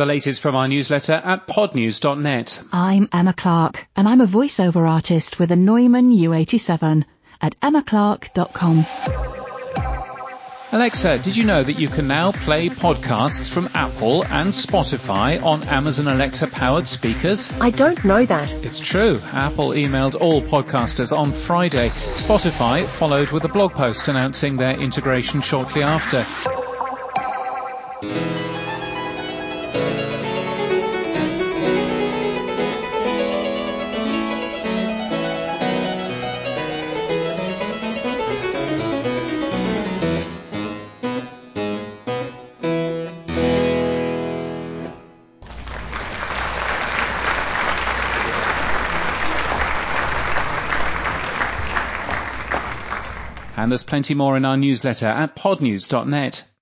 The latest from our newsletter at podnews.net. I'm Emma Clark, and I'm a voiceover artist with a Neumann U87 at emmaclark.com. Alexa, did you know that you can now play podcasts from Apple and Spotify on Amazon Alexa powered speakers? I don't know that. It's true. Apple emailed all podcasters on Friday. Spotify followed with a blog post announcing their integration shortly after. And there's plenty more in our newsletter at podnews.net.